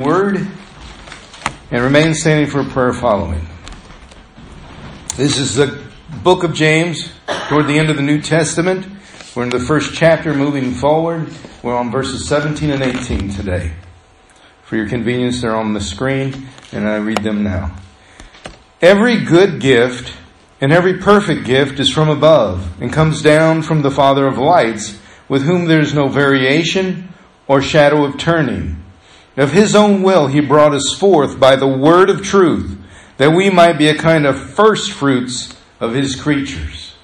word and remain standing for prayer following. This is the book of James toward the end of the New Testament. We're in the first chapter moving forward. We're on verses 17 and 18 today. For your convenience, they're on the screen and I read them now. Every good gift and every perfect gift is from above and comes down from the Father of lights with whom there is no variation or shadow of turning. Of his own will, he brought us forth by the word of truth, that we might be a kind of first fruits of his creatures.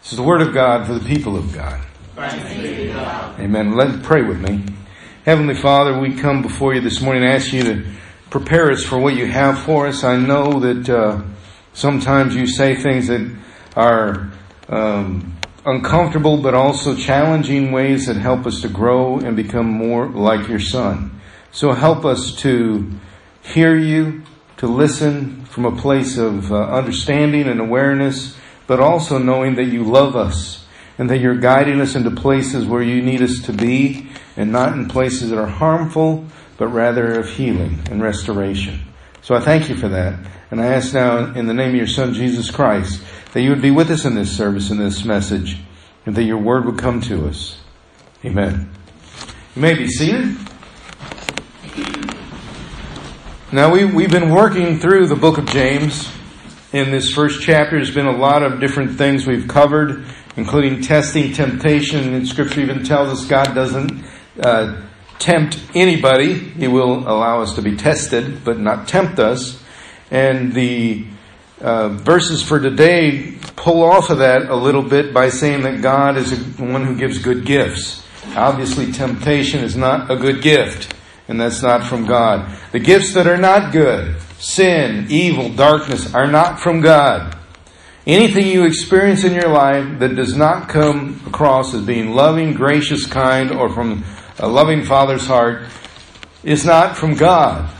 This is the word of God for the people of God. Amen. Let pray with me. Heavenly Father, we come before you this morning and ask you to prepare us for what you have for us. I know that uh, sometimes you say things that are um, uncomfortable but also challenging ways that help us to grow and become more like your son. So help us to hear you, to listen from a place of uh, understanding and awareness, but also knowing that you love us and that you're guiding us into places where you need us to be and not in places that are harmful, but rather of healing and restoration. So I thank you for that. And I ask now in the name of your son, Jesus Christ, that you would be with us in this service, in this message, and that your word would come to us. Amen. You may be seated. Now we, we've been working through the book of James. In this first chapter, there's been a lot of different things we've covered, including testing, temptation, and scripture even tells us God doesn't uh, tempt anybody. He will allow us to be tested, but not tempt us. And the uh, verses for today pull off of that a little bit by saying that God is the one who gives good gifts. Obviously, temptation is not a good gift, and that's not from God. The gifts that are not good, sin, evil, darkness, are not from God. Anything you experience in your life that does not come across as being loving, gracious, kind, or from a loving Father's heart is not from God.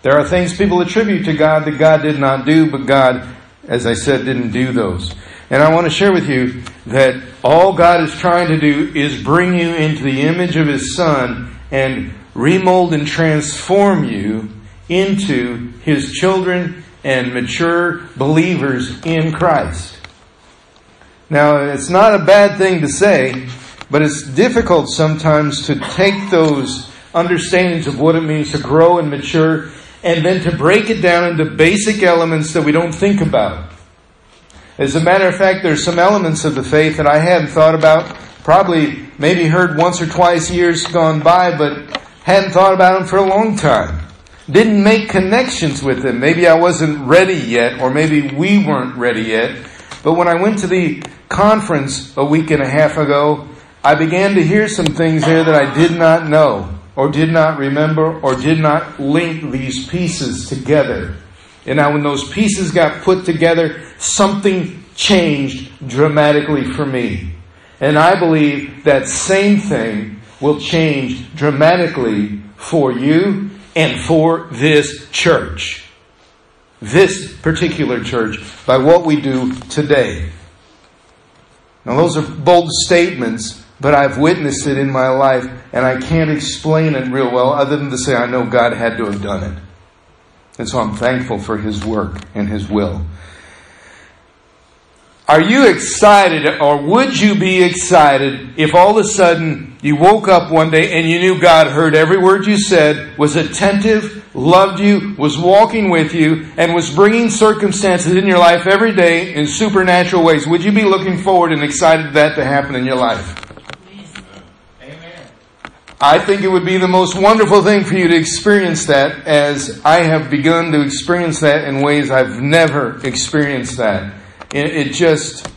There are things people attribute to God that God did not do, but God, as I said, didn't do those. And I want to share with you that all God is trying to do is bring you into the image of His Son and remold and transform you into His children and mature believers in Christ. Now, it's not a bad thing to say, but it's difficult sometimes to take those understandings of what it means to grow and mature and then to break it down into basic elements that we don't think about. As a matter of fact, there's some elements of the faith that I hadn't thought about, probably maybe heard once or twice years gone by, but hadn't thought about them for a long time. Didn't make connections with them. Maybe I wasn't ready yet, or maybe we weren't ready yet. But when I went to the conference a week and a half ago, I began to hear some things there that I did not know or did not remember or did not link these pieces together. And now when those pieces got put together, something changed dramatically for me. And I believe that same thing will change dramatically for you and for this church. This particular church by what we do today. Now those are bold statements, but I've witnessed it in my life and I can't explain it real well other than to say I know God had to have done it. And so I'm thankful for His work and His will. Are you excited or would you be excited if all of a sudden you woke up one day and you knew God heard every word you said, was attentive, loved you, was walking with you, and was bringing circumstances in your life every day in supernatural ways? Would you be looking forward and excited that to happen in your life? I think it would be the most wonderful thing for you to experience that as I have begun to experience that in ways I've never experienced that. It, it just,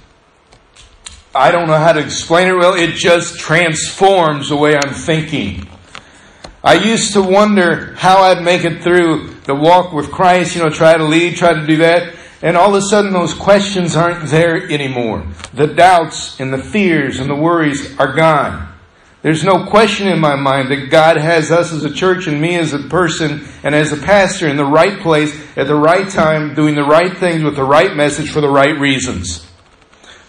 I don't know how to explain it well. It just transforms the way I'm thinking. I used to wonder how I'd make it through the walk with Christ, you know, try to lead, try to do that. And all of a sudden those questions aren't there anymore. The doubts and the fears and the worries are gone. There's no question in my mind that God has us as a church and me as a person and as a pastor in the right place at the right time, doing the right things with the right message for the right reasons.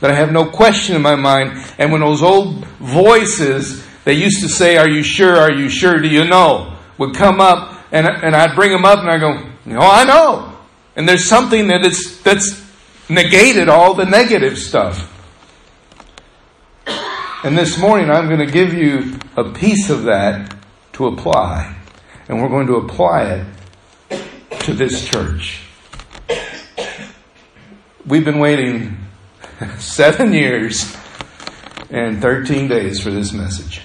That I have no question in my mind. And when those old voices they used to say, Are you sure? Are you sure? Do you know? Would come up, and, and I'd bring them up, and I go, No, I know. And there's something that is, that's negated all the negative stuff. And this morning, I'm going to give you a piece of that to apply. And we're going to apply it to this church. We've been waiting seven years and 13 days for this message.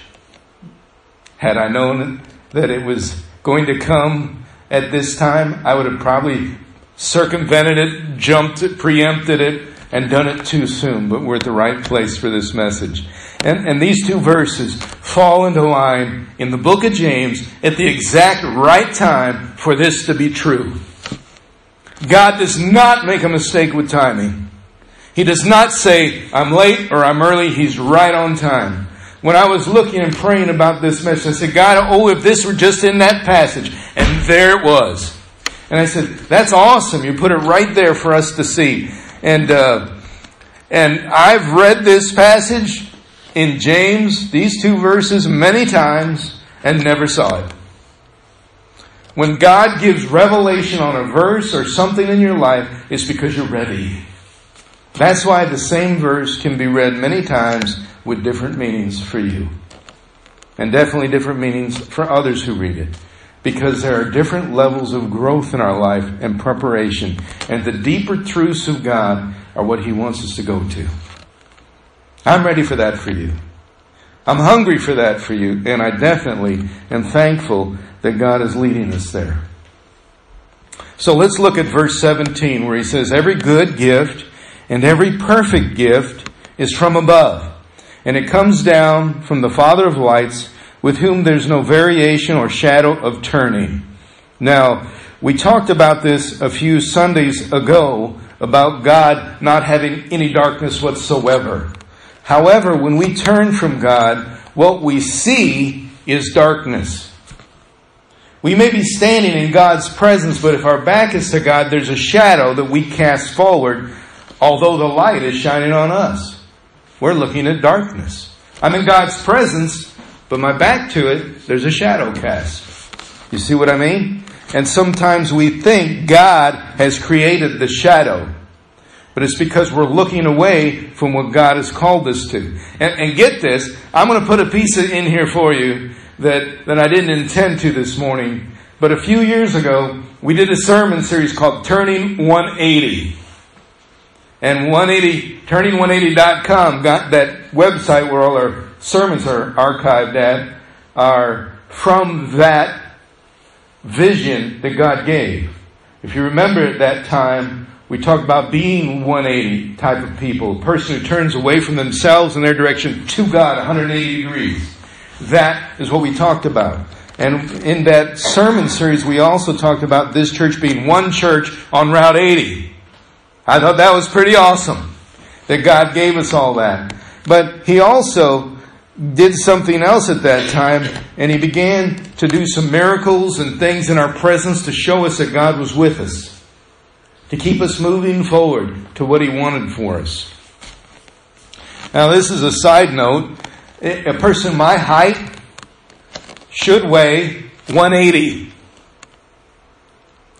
Had I known that it was going to come at this time, I would have probably circumvented it, jumped it, preempted it, and done it too soon, but we're at the right place for this message. And, and these two verses fall into line in the book of James at the exact right time for this to be true. God does not make a mistake with timing. He does not say, I'm late or I'm early. He's right on time. When I was looking and praying about this message, I said, God, oh, if this were just in that passage. And there it was. And I said, that's awesome. You put it right there for us to see. And, uh, and I've read this passage in James, these two verses, many times and never saw it. When God gives revelation on a verse or something in your life, it's because you're ready. That's why the same verse can be read many times with different meanings for you. And definitely different meanings for others who read it. Because there are different levels of growth in our life and preparation. And the deeper truths of God are what He wants us to go to. I'm ready for that for you. I'm hungry for that for you. And I definitely am thankful that God is leading us there. So let's look at verse 17 where he says, Every good gift and every perfect gift is from above, and it comes down from the Father of lights, with whom there's no variation or shadow of turning. Now, we talked about this a few Sundays ago about God not having any darkness whatsoever. However, when we turn from God, what we see is darkness. We may be standing in God's presence, but if our back is to God, there's a shadow that we cast forward, although the light is shining on us. We're looking at darkness. I'm in God's presence, but my back to it, there's a shadow cast. You see what I mean? And sometimes we think God has created the shadow. But it's because we're looking away from what God has called us to. And, and get this, I'm going to put a piece in here for you that, that I didn't intend to this morning. But a few years ago, we did a sermon series called Turning 180. And 180, turning180.com got that website where all our sermons are archived at, are from that vision that God gave. If you remember at that time, we talked about being 180 type of people, a person who turns away from themselves and their direction to God 180 degrees. That is what we talked about. And in that sermon series, we also talked about this church being one church on Route 80. I thought that was pretty awesome that God gave us all that. But He also did something else at that time, and He began to do some miracles and things in our presence to show us that God was with us, to keep us moving forward to what He wanted for us. Now, this is a side note a person my height should weigh 180.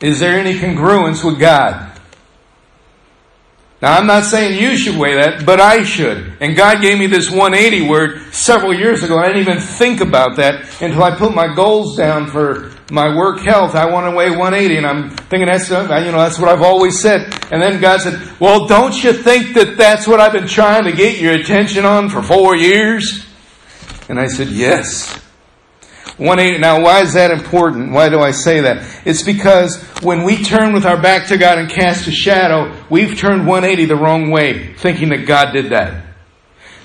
Is there any congruence with God? Now, I'm not saying you should weigh that, but I should. And God gave me this 180 word several years ago. I didn't even think about that until I put my goals down for my work health. I want to weigh 180, and I'm thinking that's uh, you know that's what I've always said. And then God said, "Well, don't you think that that's what I've been trying to get your attention on for four years?" And I said, Yes. 180. Now, why is that important? Why do I say that? It's because when we turn with our back to God and cast a shadow, we've turned 180 the wrong way, thinking that God did that.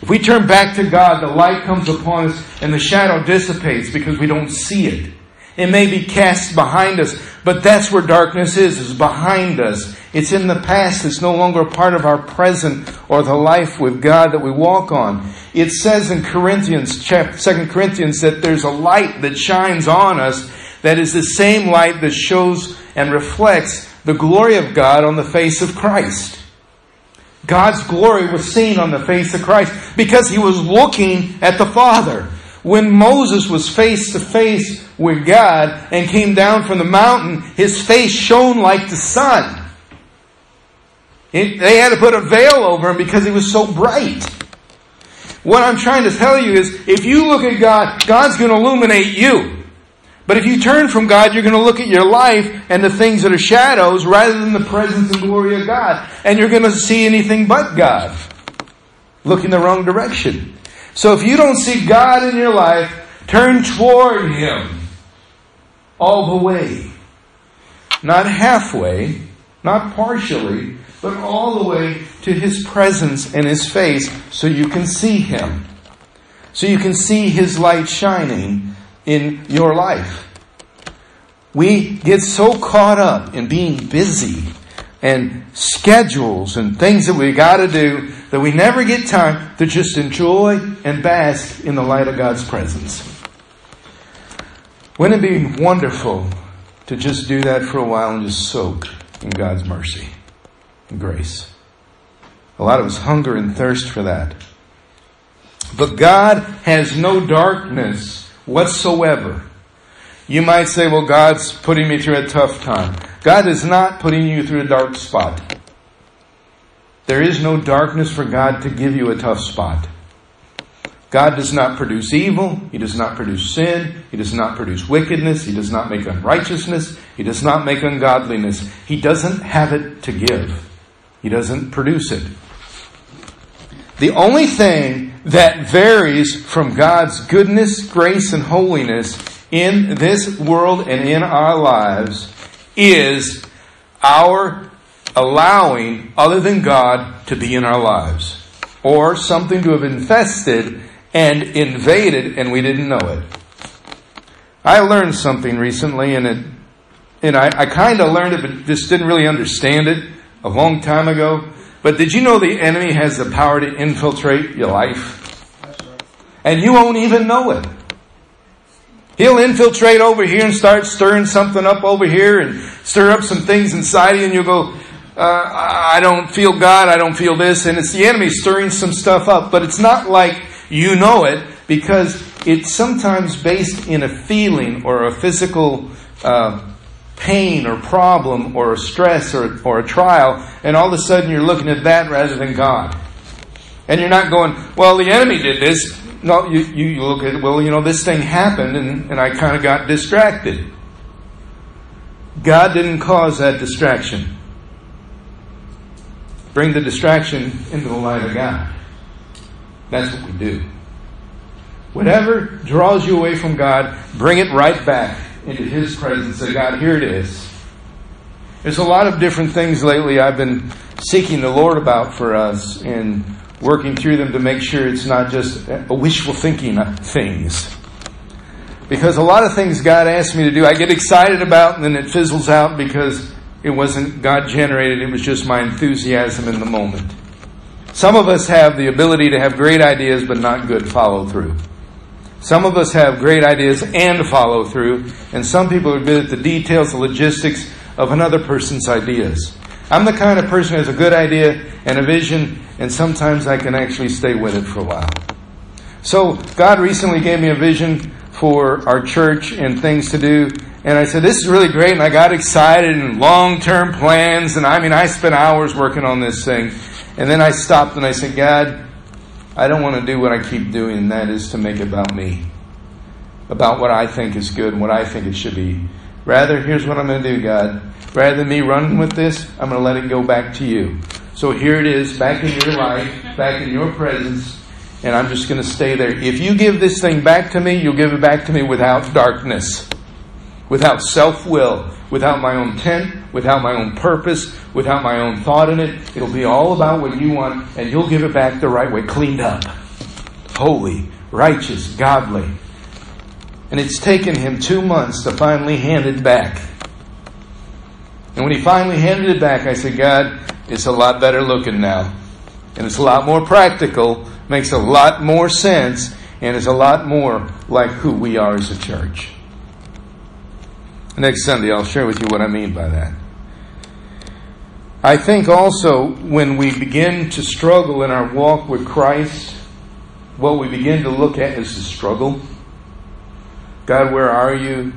If we turn back to God, the light comes upon us and the shadow dissipates because we don't see it. It may be cast behind us, but that's where darkness is, is behind us. It's in the past. It's no longer part of our present or the life with God that we walk on. It says in Corinthians, chapter, 2 Corinthians, that there's a light that shines on us that is the same light that shows and reflects the glory of God on the face of Christ. God's glory was seen on the face of Christ because he was looking at the Father. When Moses was face to face with God and came down from the mountain, his face shone like the sun. It, they had to put a veil over him because he was so bright. What I'm trying to tell you is if you look at God, God's going to illuminate you. But if you turn from God, you're going to look at your life and the things that are shadows rather than the presence and glory of God. And you're going to see anything but God. Look in the wrong direction. So if you don't see God in your life, turn toward Him all the way. Not halfway, not partially, but all the way to His presence and His face so you can see Him. So you can see His light shining in your life. We get so caught up in being busy and schedules and things that we got to do that we never get time to just enjoy and bask in the light of God's presence. Wouldn't it be wonderful to just do that for a while and just soak in God's mercy and grace? A lot of us hunger and thirst for that. But God has no darkness whatsoever. You might say, well, God's putting me through a tough time. God is not putting you through a dark spot. There is no darkness for God to give you a tough spot. God does not produce evil. He does not produce sin. He does not produce wickedness. He does not make unrighteousness. He does not make ungodliness. He doesn't have it to give. He doesn't produce it. The only thing that varies from God's goodness, grace, and holiness in this world and in our lives is our allowing other than God to be in our lives. Or something to have infested and invaded and we didn't know it. I learned something recently and it, and I, I kind of learned it but just didn't really understand it a long time ago. But did you know the enemy has the power to infiltrate your life? And you won't even know it. He'll infiltrate over here and start stirring something up over here and stir up some things inside you and you'll go, uh, I don't feel God, I don't feel this. And it's the enemy stirring some stuff up. But it's not like you know it because it's sometimes based in a feeling or a physical uh, pain or problem or a stress or, or a trial, and all of a sudden you're looking at that rather than God. And you're not going, well, the enemy did this. No, you, you look at, well, you know, this thing happened and, and I kind of got distracted. God didn't cause that distraction. Bring the distraction into the light of God. That's what we do. Whatever draws you away from God, bring it right back into His presence. Say, God, here it is. There's a lot of different things lately I've been seeking the Lord about for us and working through them to make sure it's not just a wishful thinking things. Because a lot of things God asks me to do, I get excited about and then it fizzles out because it wasn't God generated, it was just my enthusiasm in the moment. Some of us have the ability to have great ideas but not good follow through. Some of us have great ideas and follow through, and some people are good at the details, the logistics of another person's ideas. I'm the kind of person who has a good idea and a vision, and sometimes I can actually stay with it for a while. So, God recently gave me a vision for our church and things to do, and I said, This is really great, and I got excited and long term plans, and I mean, I spent hours working on this thing. And then I stopped and I said, God, I don't want to do what I keep doing, and that is to make it about me, about what I think is good and what I think it should be. Rather, here's what I'm going to do, God. Rather than me running with this, I'm going to let it go back to you. So here it is, back in your life, back in your presence, and I'm just going to stay there. If you give this thing back to me, you'll give it back to me without darkness, without self will, without my own tent, without my own purpose, without my own thought in it. It'll be all about what you want, and you'll give it back the right way, cleaned up, holy, righteous, godly. And it's taken him two months to finally hand it back. And when he finally handed it back, I said, God, it's a lot better looking now. And it's a lot more practical, makes a lot more sense, and is a lot more like who we are as a church. Next Sunday, I'll share with you what I mean by that. I think also when we begin to struggle in our walk with Christ, what we begin to look at is the struggle God, where are you?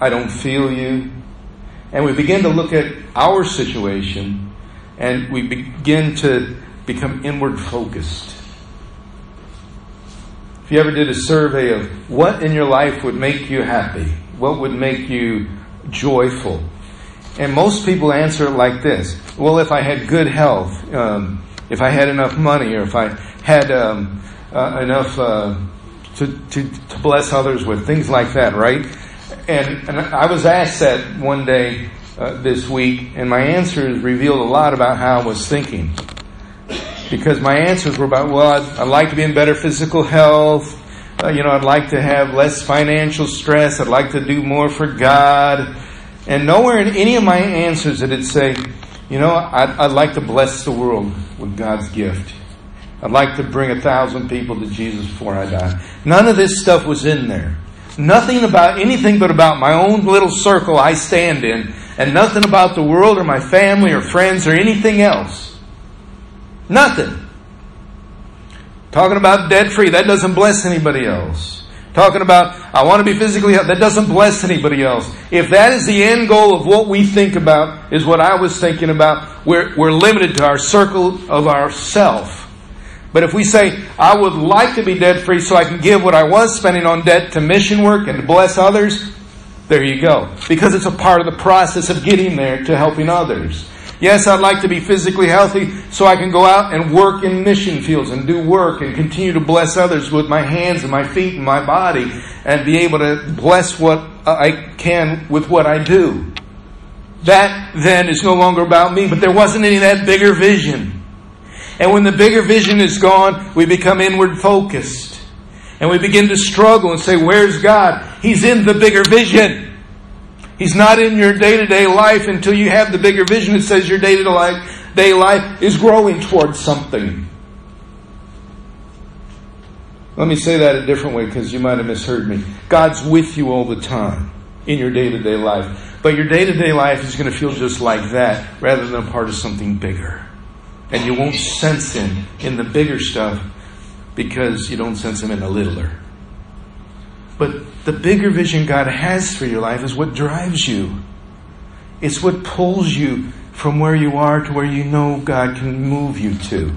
I don't feel you. And we begin to look at our situation and we begin to become inward focused. If you ever did a survey of what in your life would make you happy, what would make you joyful, and most people answer like this Well, if I had good health, um, if I had enough money, or if I had um, uh, enough uh, to, to, to, bless others with, things like that, right? And, and I was asked that one day uh, this week, and my answers revealed a lot about how I was thinking. Because my answers were about, well, I'd, I'd like to be in better physical health. Uh, you know, I'd like to have less financial stress. I'd like to do more for God. And nowhere in any of my answers did it say, you know, I'd, I'd like to bless the world with God's gift. I'd like to bring a thousand people to Jesus before I die. None of this stuff was in there. Nothing about anything but about my own little circle I stand in, and nothing about the world or my family or friends or anything else. Nothing. Talking about debt free, that doesn't bless anybody else. Talking about, I want to be physically healthy. That doesn't bless anybody else. If that is the end goal of what we think about, is what I was thinking about, we're, we're limited to our circle of ourself. But if we say, I would like to be debt free so I can give what I was spending on debt to mission work and to bless others, there you go. Because it's a part of the process of getting there to helping others. Yes, I'd like to be physically healthy so I can go out and work in mission fields and do work and continue to bless others with my hands and my feet and my body and be able to bless what I can with what I do. That then is no longer about me, but there wasn't any of that bigger vision. And when the bigger vision is gone, we become inward focused. And we begin to struggle and say, Where's God? He's in the bigger vision. He's not in your day to day life until you have the bigger vision that says your day to day life is growing towards something. Let me say that a different way because you might have misheard me. God's with you all the time in your day to day life. But your day to day life is going to feel just like that rather than a part of something bigger. And you won't sense Him in the bigger stuff because you don't sense Him in the littler. But the bigger vision God has for your life is what drives you. It's what pulls you from where you are to where you know God can move you to.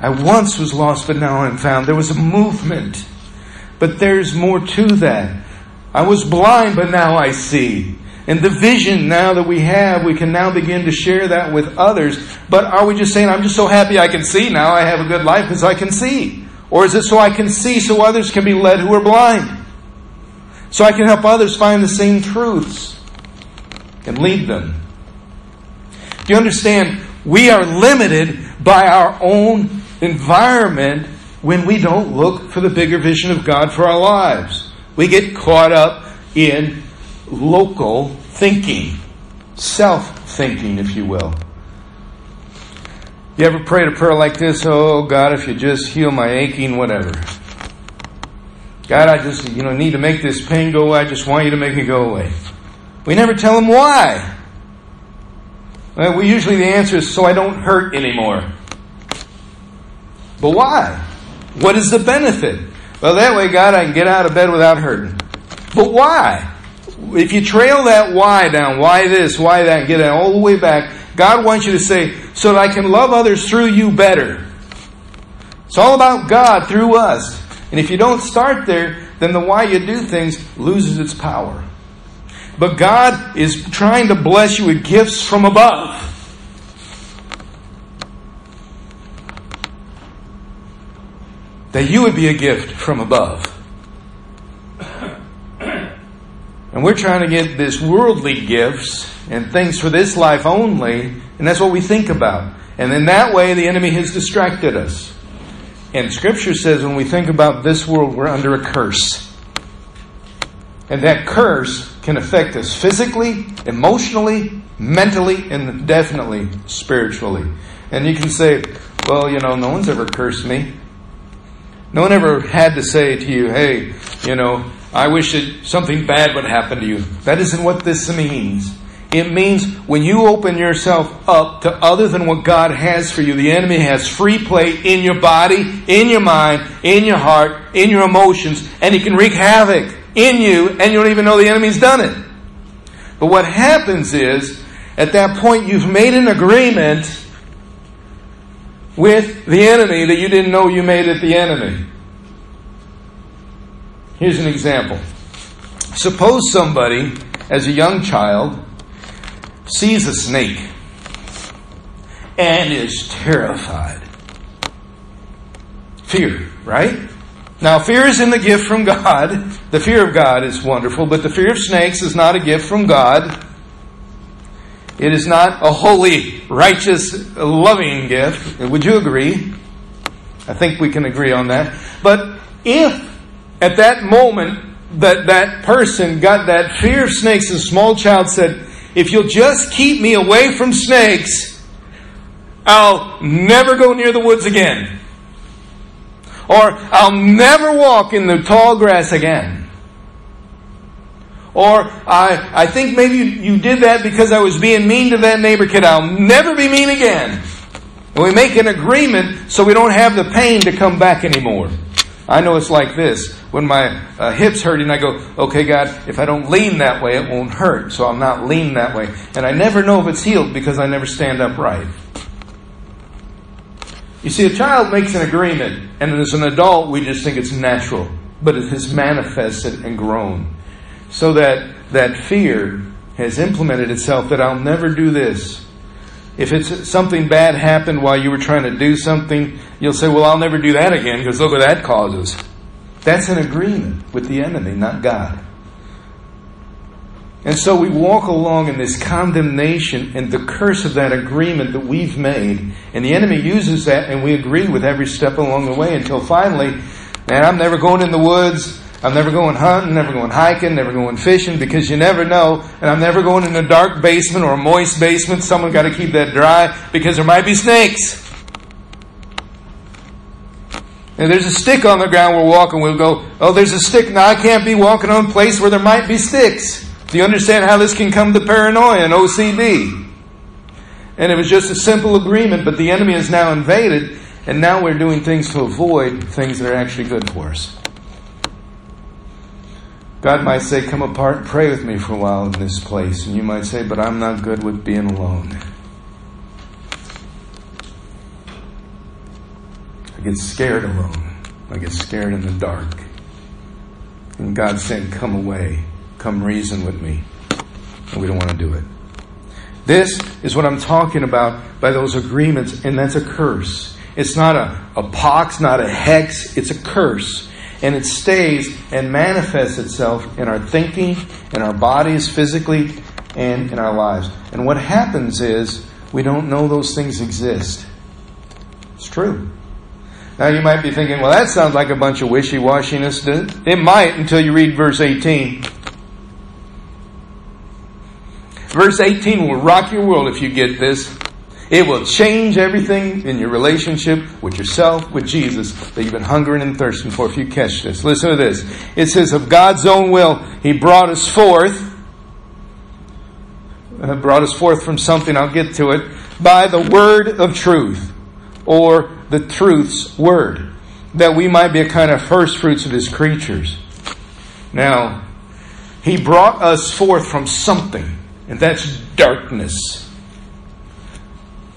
I once was lost, but now I'm found. There was a movement. But there's more to that. I was blind, but now I see. And the vision now that we have, we can now begin to share that with others. But are we just saying, I'm just so happy I can see now, I have a good life because I can see? Or is it so I can see so others can be led who are blind? So I can help others find the same truths and lead them. Do you understand? We are limited by our own environment when we don't look for the bigger vision of God for our lives. We get caught up in local thinking, self thinking, if you will. You ever prayed a prayer like this? Oh God, if you just heal my aching whatever. God, I just, you know, need to make this pain go away. I just want you to make it go away. We never tell him why. Well, we usually the answer is so I don't hurt anymore. But why? What is the benefit? Well, that way, God, I can get out of bed without hurting. But why? If you trail that why down, why this, why that, and get it all the way back, God wants you to say, so that I can love others through you better. It's all about God through us. And if you don't start there, then the why you do things loses its power. But God is trying to bless you with gifts from above. That you would be a gift from above. And we're trying to get this worldly gifts and things for this life only, and that's what we think about. And in that way, the enemy has distracted us. And Scripture says when we think about this world, we're under a curse. And that curse can affect us physically, emotionally, mentally, and definitely spiritually. And you can say, well, you know, no one's ever cursed me. No one ever had to say to you, hey, you know, I wish that something bad would happen to you. That isn't what this means. It means when you open yourself up to other than what God has for you, the enemy has free play in your body, in your mind, in your heart, in your emotions, and he can wreak havoc. in you, and you don't even know the enemy's done it. But what happens is, at that point, you've made an agreement with the enemy that you didn't know you made at the enemy. Here's an example. Suppose somebody, as a young child, sees a snake and is terrified. Fear, right? Now, fear is in the gift from God. The fear of God is wonderful, but the fear of snakes is not a gift from God. It is not a holy, righteous, loving gift. Would you agree? I think we can agree on that. But if at that moment that that person got that fear of snakes, a small child said, if you'll just keep me away from snakes, I'll never go near the woods again. Or I'll never walk in the tall grass again. Or I, I think maybe you, you did that because I was being mean to that neighbor kid. I'll never be mean again. And we make an agreement so we don't have the pain to come back anymore. I know it's like this. When my uh, hip's hurting, I go, okay, God, if I don't lean that way, it won't hurt. So I'll not lean that way. And I never know if it's healed because I never stand upright. You see, a child makes an agreement, and as an adult, we just think it's natural, but it has manifested and grown. So that that fear has implemented itself that I'll never do this. If it's something bad happened while you were trying to do something, you'll say, Well, I'll never do that again because look what that causes. That's an agreement with the enemy, not God. And so we walk along in this condemnation and the curse of that agreement that we've made. And the enemy uses that and we agree with every step along the way until finally, man, I'm never going in the woods. I'm never going hunting, never going hiking, never going fishing because you never know. And I'm never going in a dark basement or a moist basement. Someone got to keep that dry because there might be snakes. And there's a stick on the ground we're walking. We'll go, oh, there's a stick. Now I can't be walking on a place where there might be sticks. Do you understand how this can come to paranoia and OCD? And it was just a simple agreement, but the enemy has now invaded, and now we're doing things to avoid things that are actually good for us. God might say, Come apart and pray with me for a while in this place. And you might say, But I'm not good with being alone. I get scared alone. I get scared in the dark. And God said, Come away. Come reason with me. And we don't want to do it. This is what I'm talking about by those agreements, and that's a curse. It's not a, a pox, not a hex, it's a curse. And it stays and manifests itself in our thinking, in our bodies physically, and in our lives. And what happens is we don't know those things exist. It's true. Now you might be thinking, well, that sounds like a bunch of wishy washiness. It might until you read verse 18. Verse 18 will rock your world if you get this. It will change everything in your relationship with yourself, with Jesus, that you've been hungering and thirsting for if you catch this. Listen to this. It says, Of God's own will, He brought us forth. Uh, brought us forth from something, I'll get to it, by the word of truth, or the truth's word, that we might be a kind of first fruits of His creatures. Now, He brought us forth from something and that's darkness.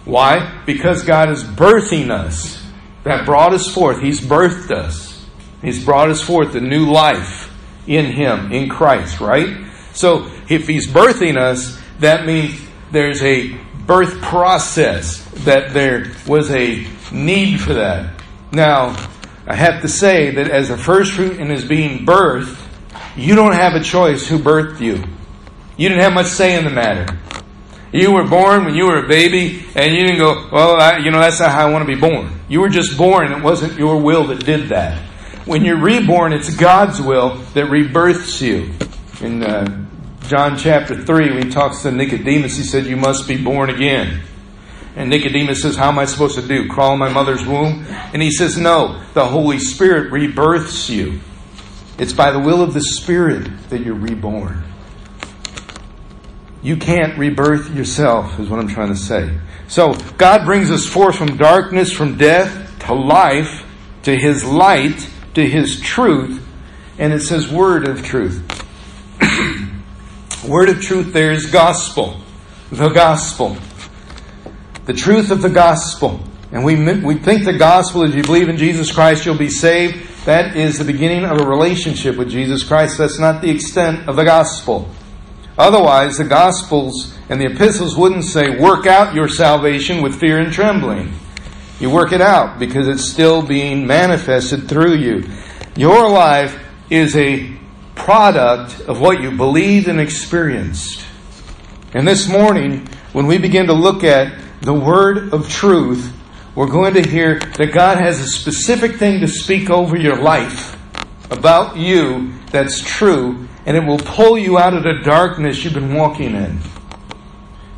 Why? Because God is birthing us. That brought us forth. He's birthed us. He's brought us forth a new life in Him, in Christ, right? So if He's birthing us, that means there's a birth process, that there was a need for that. Now, I have to say that as a first fruit and as being birthed, you don't have a choice who birthed you. You didn't have much say in the matter. You were born when you were a baby, and you didn't go, well, I, you know, that's not how I want to be born. You were just born, it wasn't your will that did that. When you're reborn, it's God's will that rebirths you. In uh, John chapter 3, when he talks to Nicodemus, he said, You must be born again. And Nicodemus says, How am I supposed to do? Crawl in my mother's womb? And he says, No, the Holy Spirit rebirths you. It's by the will of the Spirit that you're reborn. You can't rebirth yourself, is what I'm trying to say. So, God brings us forth from darkness, from death, to life, to His light, to His truth, and it says word of truth. word of truth there is gospel. The gospel. The truth of the gospel. And we, we think the gospel is you believe in Jesus Christ, you'll be saved. That is the beginning of a relationship with Jesus Christ. That's not the extent of the gospel. Otherwise, the gospels and the epistles wouldn't say, work out your salvation with fear and trembling. You work it out because it's still being manifested through you. Your life is a product of what you believed and experienced. And this morning, when we begin to look at the word of truth, we're going to hear that God has a specific thing to speak over your life about you that's true, and it will pull you out of the darkness you've been walking in.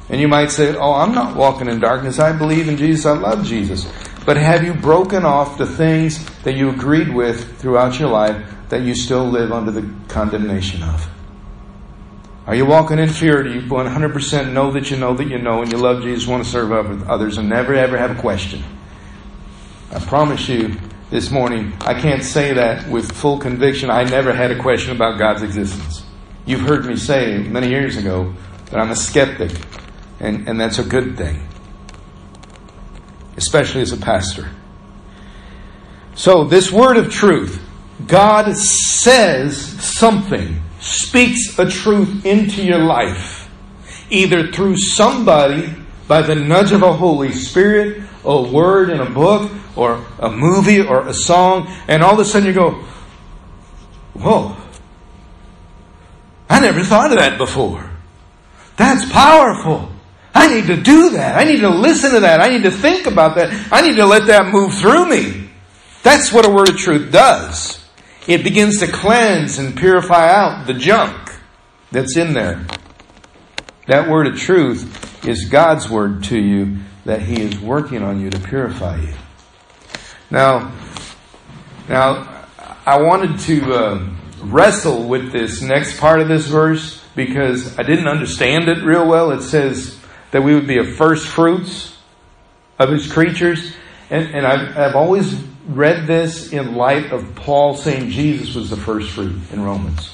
And you might say, Oh, I'm not walking in darkness. I believe in Jesus. I love Jesus. But have you broken off the things that you agreed with throughout your life that you still live under the condemnation of? Are you walking in fear? Do you 100% know that you know that you know and you love Jesus, want to serve others, and never ever have a question? I promise you this morning, I can't say that with full conviction. I never had a question about God's existence. You've heard me say many years ago that I'm a skeptic, and, and that's a good thing, especially as a pastor. So, this word of truth, God says something speaks a truth into your life, either through somebody by the nudge of a Holy Spirit, a word in a book, or a movie, or a song, and all of a sudden you go, Whoa, I never thought of that before. That's powerful. I need to do that. I need to listen to that. I need to think about that. I need to let that move through me. That's what a word of truth does. It begins to cleanse and purify out the junk that's in there. That word of truth is God's word to you that He is working on you to purify you. Now, now, I wanted to uh, wrestle with this next part of this verse because I didn't understand it real well. It says that we would be a first fruits of His creatures, and, and I've, I've always read this in light of Paul saying Jesus was the first fruit in Romans.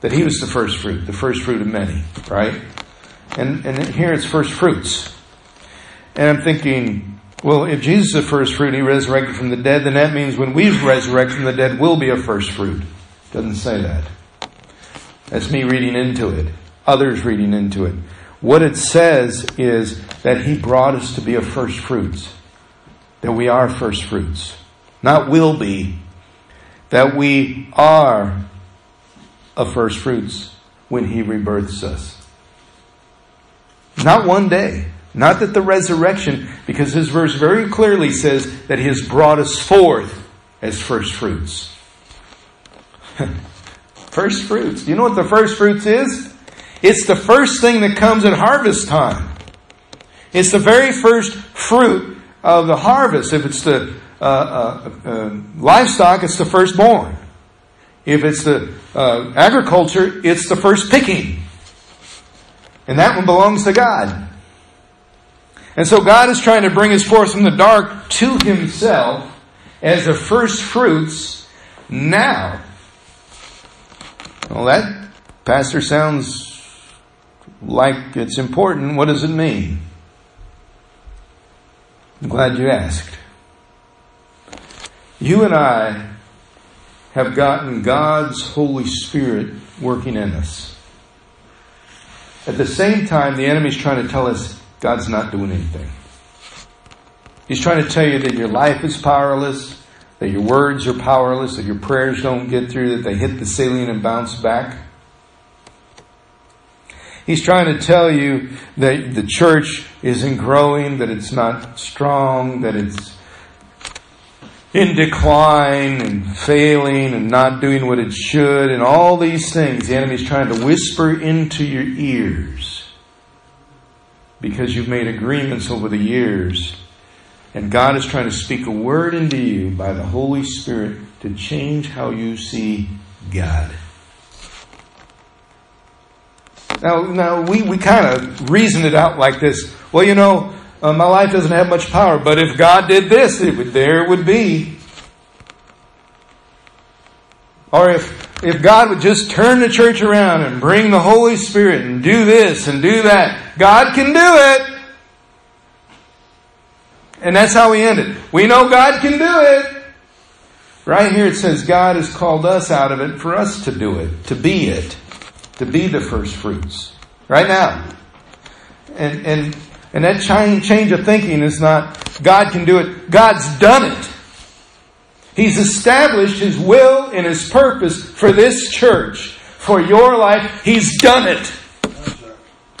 That he was the first fruit, the first fruit of many, right? And, and here it's first fruits. And I'm thinking, well, if Jesus is the first fruit, he resurrected from the dead, then that means when we resurrect from the dead, we'll be a first fruit. Doesn't say that. That's me reading into it. Others reading into it. What it says is that he brought us to be a first fruits that we are first fruits. Not will be, that we are a first fruits when He rebirths us. Not one day. Not that the resurrection, because His verse very clearly says that He has brought us forth as first fruits. first fruits. You know what the first fruits is? It's the first thing that comes at harvest time. It's the very first fruit of the harvest. If it's the uh, uh, uh, livestock, it's the firstborn. If it's the uh, agriculture, it's the first picking. And that one belongs to God. And so God is trying to bring us forth from the dark to Himself as the first fruits now. Well, that, Pastor, sounds like it's important. What does it mean? I'm glad you asked. You and I have gotten God's Holy Spirit working in us. At the same time, the enemy's trying to tell us God's not doing anything. He's trying to tell you that your life is powerless, that your words are powerless, that your prayers don't get through, that they hit the ceiling and bounce back. He's trying to tell you that the church isn't growing, that it's not strong, that it's in decline and failing and not doing what it should and all these things. The enemy's trying to whisper into your ears because you've made agreements over the years. And God is trying to speak a word into you by the Holy Spirit to change how you see God. Now, now we, we kind of reason it out like this. Well, you know, uh, my life doesn't have much power, but if God did this, it would, there it would be. Or if, if God would just turn the church around and bring the Holy Spirit and do this and do that, God can do it. And that's how we end it. We know God can do it. Right here it says God has called us out of it for us to do it, to be it, to be the first fruits. Right now. And, and, and that change of thinking is not God can do it. God's done it. He's established His will and His purpose for this church, for your life. He's done it.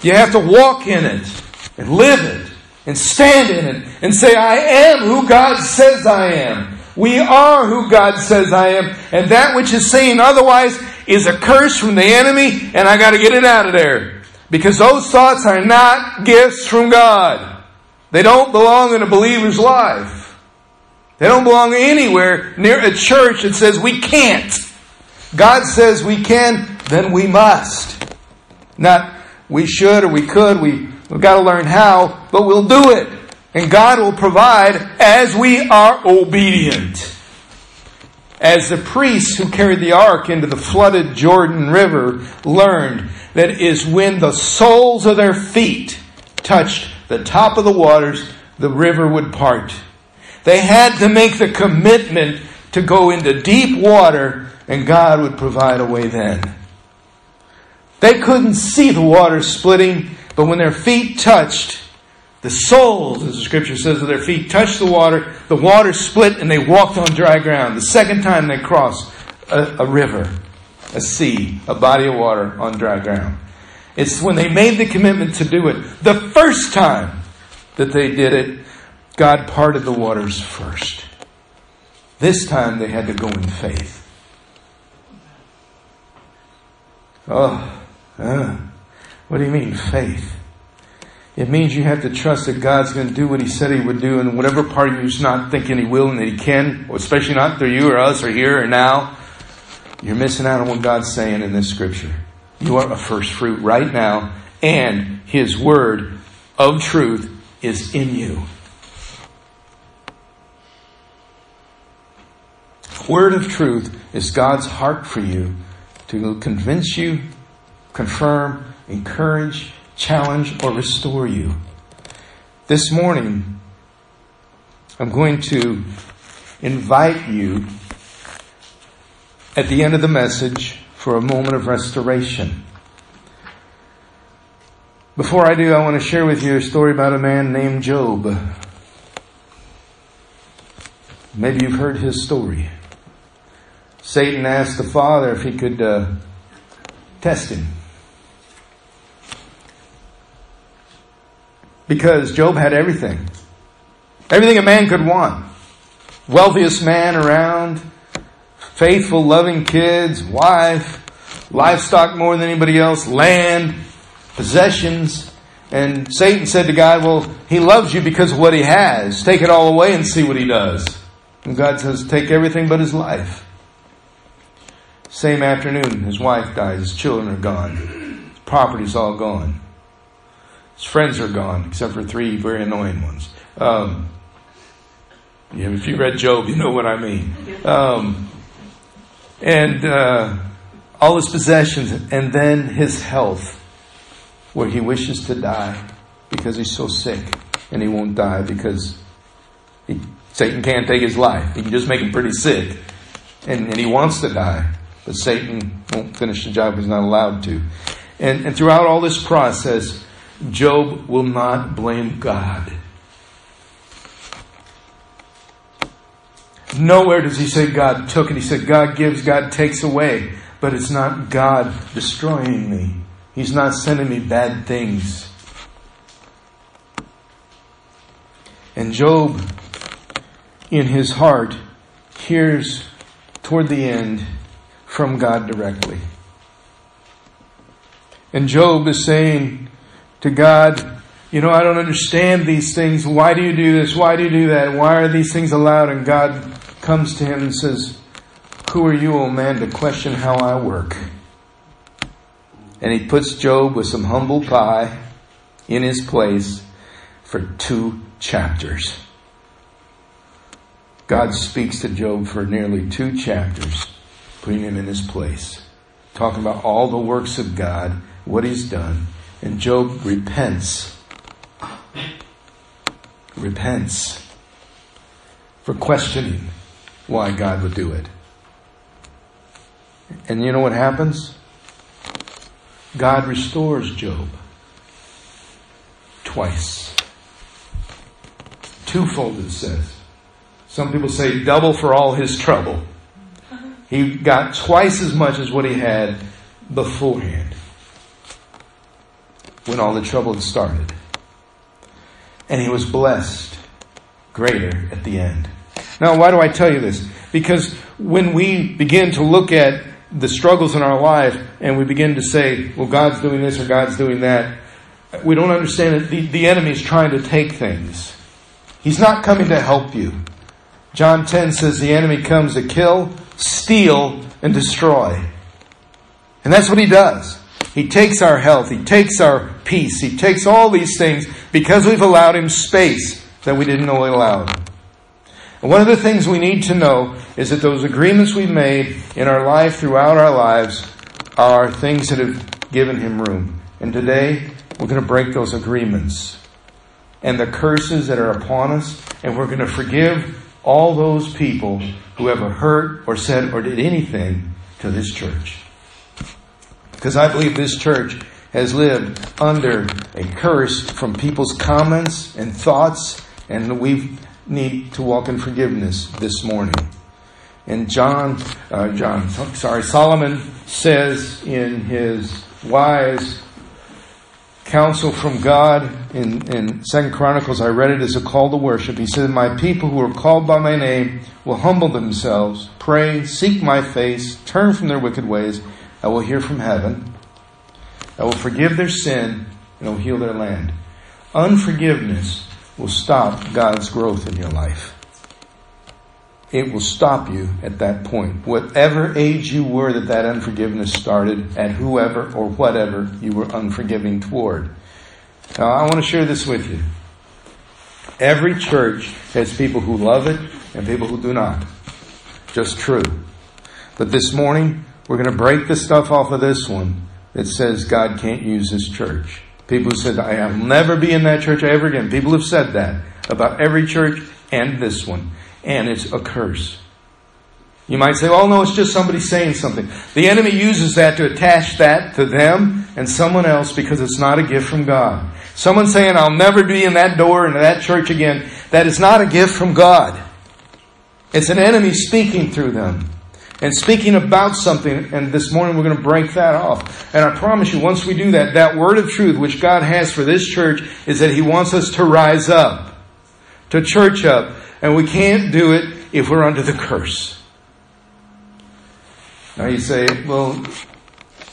You have to walk in it and live it and stand in it and say, I am who God says I am. We are who God says I am. And that which is saying otherwise is a curse from the enemy and I gotta get it out of there. Because those thoughts are not gifts from God. They don't belong in a believer's life. They don't belong anywhere near a church that says we can't. God says we can, then we must. Not we should or we could, we, we've got to learn how, but we'll do it. And God will provide as we are obedient. As the priests who carried the ark into the flooded Jordan River learned that is when the soles of their feet touched the top of the waters, the river would part. They had to make the commitment to go into deep water and God would provide a way then. They couldn't see the water splitting, but when their feet touched, the soles, as the scripture says, of their feet touched the water, the water split and they walked on dry ground. The second time they crossed a, a river, a sea, a body of water on dry ground. It's when they made the commitment to do it. The first time that they did it, God parted the waters first. This time they had to go in faith. Oh, uh, what do you mean, faith? It means you have to trust that God's going to do what He said He would do, and whatever part of you's not thinking He will and that He can, especially not through you or us or here or now, you're missing out on what God's saying in this scripture. You are a first fruit right now, and His word of truth is in you. Word of truth is God's heart for you to convince you, confirm, encourage, challenge, or restore you. This morning, I'm going to invite you at the end of the message for a moment of restoration. Before I do, I want to share with you a story about a man named Job. Maybe you've heard his story. Satan asked the father if he could uh, test him. Because Job had everything. Everything a man could want. Wealthiest man around, faithful, loving kids, wife, livestock more than anybody else, land, possessions. And Satan said to God, Well, he loves you because of what he has. Take it all away and see what he does. And God says, Take everything but his life. Same afternoon, his wife dies, his children are gone, his property's all gone. His friends are gone, except for three very annoying ones. Um, yeah, if you read Job, you know what I mean. Um, and uh, all his possessions, and then his health, where he wishes to die because he's so sick, and he won't die because he, Satan can't take his life. He can just make him pretty sick, and, and he wants to die, but Satan won't finish the job. He's not allowed to. And, and throughout all this process, Job will not blame God. Nowhere does he say God took it. He said God gives, God takes away. But it's not God destroying me. He's not sending me bad things. And Job, in his heart, hears toward the end from God directly. And Job is saying to God, you know, I don't understand these things. Why do you do this? Why do you do that? Why are these things allowed? And God comes to him and says, Who are you, O man, to question how I work? And he puts Job with some humble pie in his place for two chapters. God speaks to Job for nearly two chapters putting him in his place, talking about all the works of God, what he's done. And Job repents. Repents for questioning why God would do it. And you know what happens? God restores Job twice. Twofold, it says. Some people say double for all his trouble. He got twice as much as what he had beforehand when all the trouble had started. And he was blessed greater at the end. Now, why do I tell you this? Because when we begin to look at the struggles in our life and we begin to say, well, God's doing this or God's doing that, we don't understand that the, the enemy is trying to take things. He's not coming to help you. John 10 says the enemy comes to kill, steal, and destroy. And that's what he does. He takes our health, he takes our peace, he takes all these things because we've allowed him space that we didn't know he allowed. And one of the things we need to know is that those agreements we've made in our life throughout our lives are things that have given him room. And today, we're going to break those agreements and the curses that are upon us, and we're going to forgive all those people who ever hurt or said or did anything to this church. Because I believe this church has lived under a curse from people's comments and thoughts, and we need to walk in forgiveness this morning. And John, uh, John, sorry, Solomon says in his wise counsel from God in, in Second Chronicles, I read it as a call to worship. He said, My people who are called by my name will humble themselves, pray, seek my face, turn from their wicked ways. I will hear from heaven. I will forgive their sin and I will heal their land. Unforgiveness will stop God's growth in your life. It will stop you at that point. Whatever age you were that that unforgiveness started, at whoever or whatever you were unforgiving toward. Now, I want to share this with you. Every church has people who love it and people who do not. Just true. But this morning, we're going to break the stuff off of this one that says God can't use this church. People said, I'll never be in that church ever again. People have said that about every church and this one. And it's a curse. You might say, oh no, it's just somebody saying something. The enemy uses that to attach that to them and someone else because it's not a gift from God. Someone saying, I'll never be in that door into that church again. That is not a gift from God. It's an enemy speaking through them and speaking about something, and this morning we're going to break that off. And I promise you, once we do that, that word of truth which God has for this church is that He wants us to rise up, to church up, and we can't do it if we're under the curse. Now you say, well,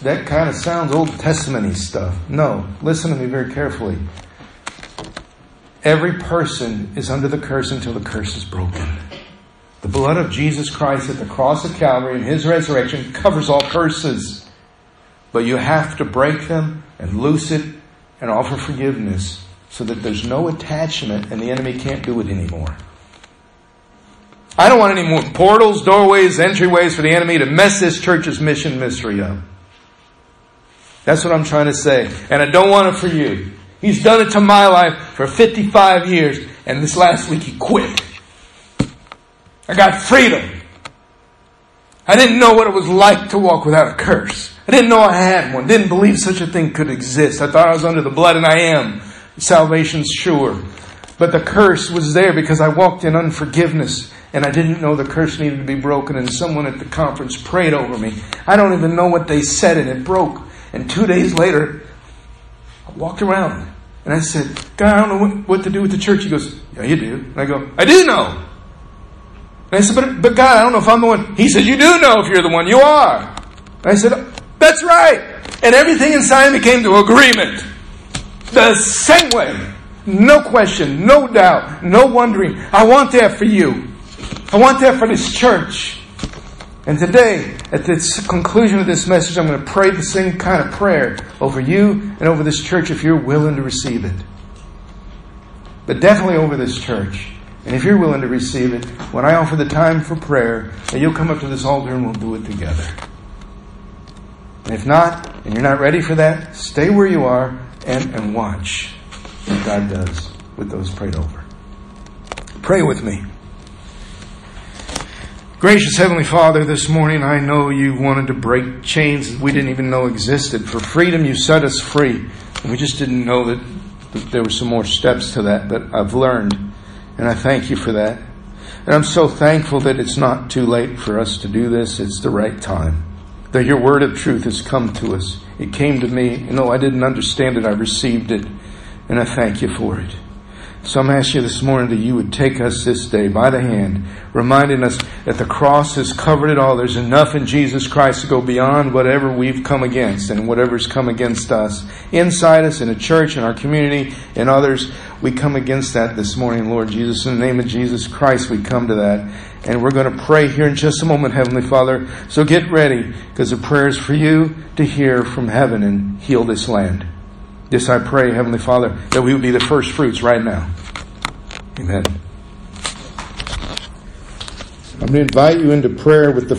that kind of sounds Old Testament stuff. No, listen to me very carefully. Every person is under the curse until the curse is broken. The blood of Jesus Christ at the cross of Calvary and His resurrection covers all curses. But you have to break them and loose it and offer forgiveness so that there's no attachment and the enemy can't do it anymore. I don't want any more portals, doorways, entryways for the enemy to mess this church's mission mystery up. That's what I'm trying to say. And I don't want it for you. He's done it to my life for 55 years, and this last week he quit. I got freedom. I didn't know what it was like to walk without a curse. I didn't know I had one. Didn't believe such a thing could exist. I thought I was under the blood and I am. Salvation's sure. But the curse was there because I walked in unforgiveness and I didn't know the curse needed to be broken and someone at the conference prayed over me. I don't even know what they said and it broke. And two days later, I walked around and I said, God, I don't know what to do with the church. He goes, Yeah, you do. And I go, I do know. And I said, but, but God, I don't know if I'm the one. He said, You do know if you're the one. You are. And I said, That's right. And everything inside me came to agreement. The same way. No question, no doubt, no wondering. I want that for you. I want that for this church. And today, at the conclusion of this message, I'm going to pray the same kind of prayer over you and over this church if you're willing to receive it. But definitely over this church. And if you're willing to receive it, when I offer the time for prayer, that you'll come up to this altar and we'll do it together. And if not, and you're not ready for that, stay where you are and, and watch what God does with those prayed over. Pray with me. Gracious Heavenly Father, this morning I know you wanted to break chains that we didn't even know existed. For freedom, you set us free. And we just didn't know that, that there were some more steps to that, but I've learned. And I thank you for that. And I'm so thankful that it's not too late for us to do this. It's the right time. That your word of truth has come to us. It came to me. You know, I didn't understand it. I received it. And I thank you for it. So I'm asking you this morning that you would take us this day by the hand, reminding us that the cross has covered it all. There's enough in Jesus Christ to go beyond whatever we've come against and whatever's come against us. Inside us, in a church, in our community, in others, we come against that this morning, Lord Jesus. In the name of Jesus Christ, we come to that. And we're going to pray here in just a moment, Heavenly Father. So get ready, because the prayer is for you to hear from heaven and heal this land. This I pray, Heavenly Father, that we would be the first fruits right now. Amen. I'm going to invite you into prayer with the